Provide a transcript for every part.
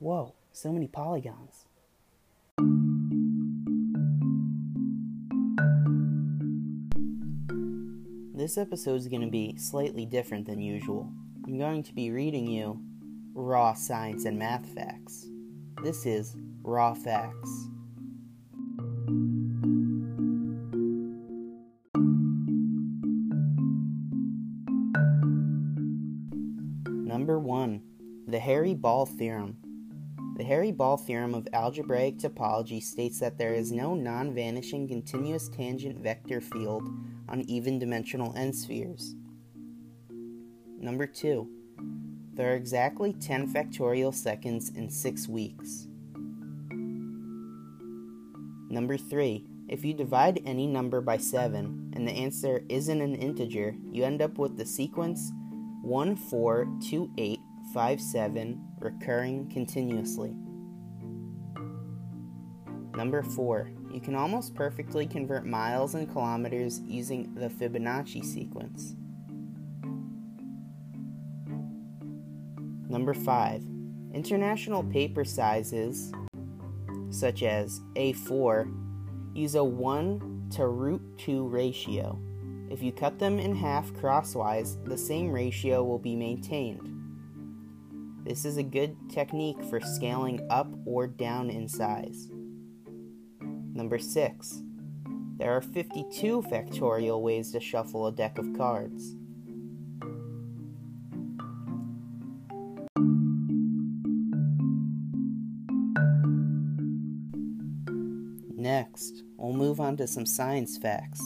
Whoa, so many polygons. This episode is going to be slightly different than usual. I'm going to be reading you raw science and math facts. This is Raw Facts. Number 1. The Hairy-Ball Theorem. The Hairy-Ball theorem of algebraic topology states that there is no non-vanishing continuous tangent vector field on even-dimensional n-spheres. Number 2. There are exactly 10 factorial seconds in 6 weeks. Number 3. If you divide any number by 7 and the answer isn't an integer, you end up with the sequence 1 4 2 8 5 7 recurring continuously. Number 4. You can almost perfectly convert miles and kilometers using the Fibonacci sequence. Number 5. International paper sizes, such as A4, use a 1 to root 2 ratio. If you cut them in half crosswise, the same ratio will be maintained. This is a good technique for scaling up or down in size. Number 6. There are 52 factorial ways to shuffle a deck of cards. Next, we'll move on to some science facts.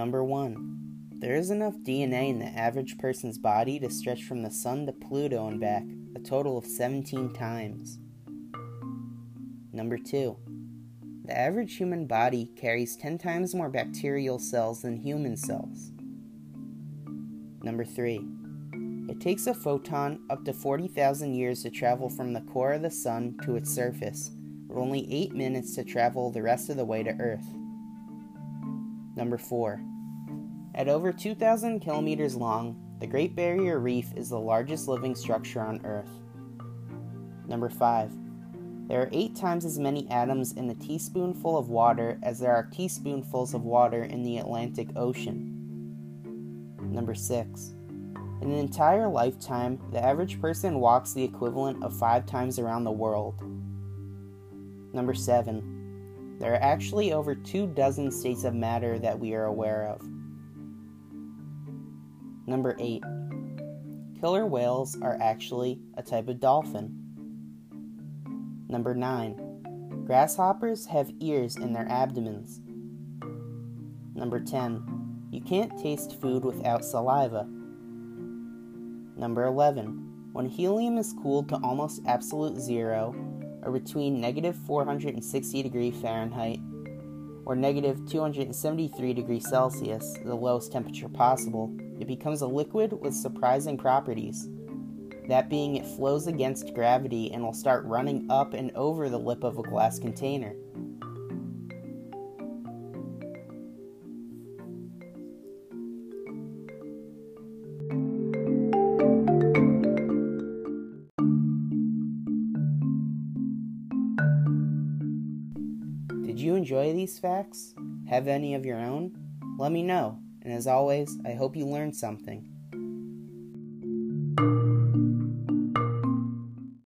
Number 1. There is enough DNA in the average person's body to stretch from the Sun to Pluto and back a total of 17 times. Number 2. The average human body carries 10 times more bacterial cells than human cells. Number 3. It takes a photon up to 40,000 years to travel from the core of the Sun to its surface, but only 8 minutes to travel the rest of the way to Earth. Number 4. At over 2,000 kilometers long, the Great Barrier Reef is the largest living structure on Earth. Number 5. There are 8 times as many atoms in a teaspoonful of water as there are teaspoonfuls of water in the Atlantic Ocean. Number 6. In an entire lifetime, the average person walks the equivalent of 5 times around the world. Number 7. There are actually over two dozen states of matter that we are aware of. Number 8. Killer whales are actually a type of dolphin. Number 9. Grasshoppers have ears in their abdomens. Number 10. You can't taste food without saliva. Number 11. When helium is cooled to almost absolute zero, or between negative 460 degrees Fahrenheit or negative 273 degrees Celsius, the lowest temperature possible, it becomes a liquid with surprising properties. That being, it flows against gravity and will start running up and over the lip of a glass container. You enjoy these facts? Have any of your own? Let me know, and as always, I hope you learned something.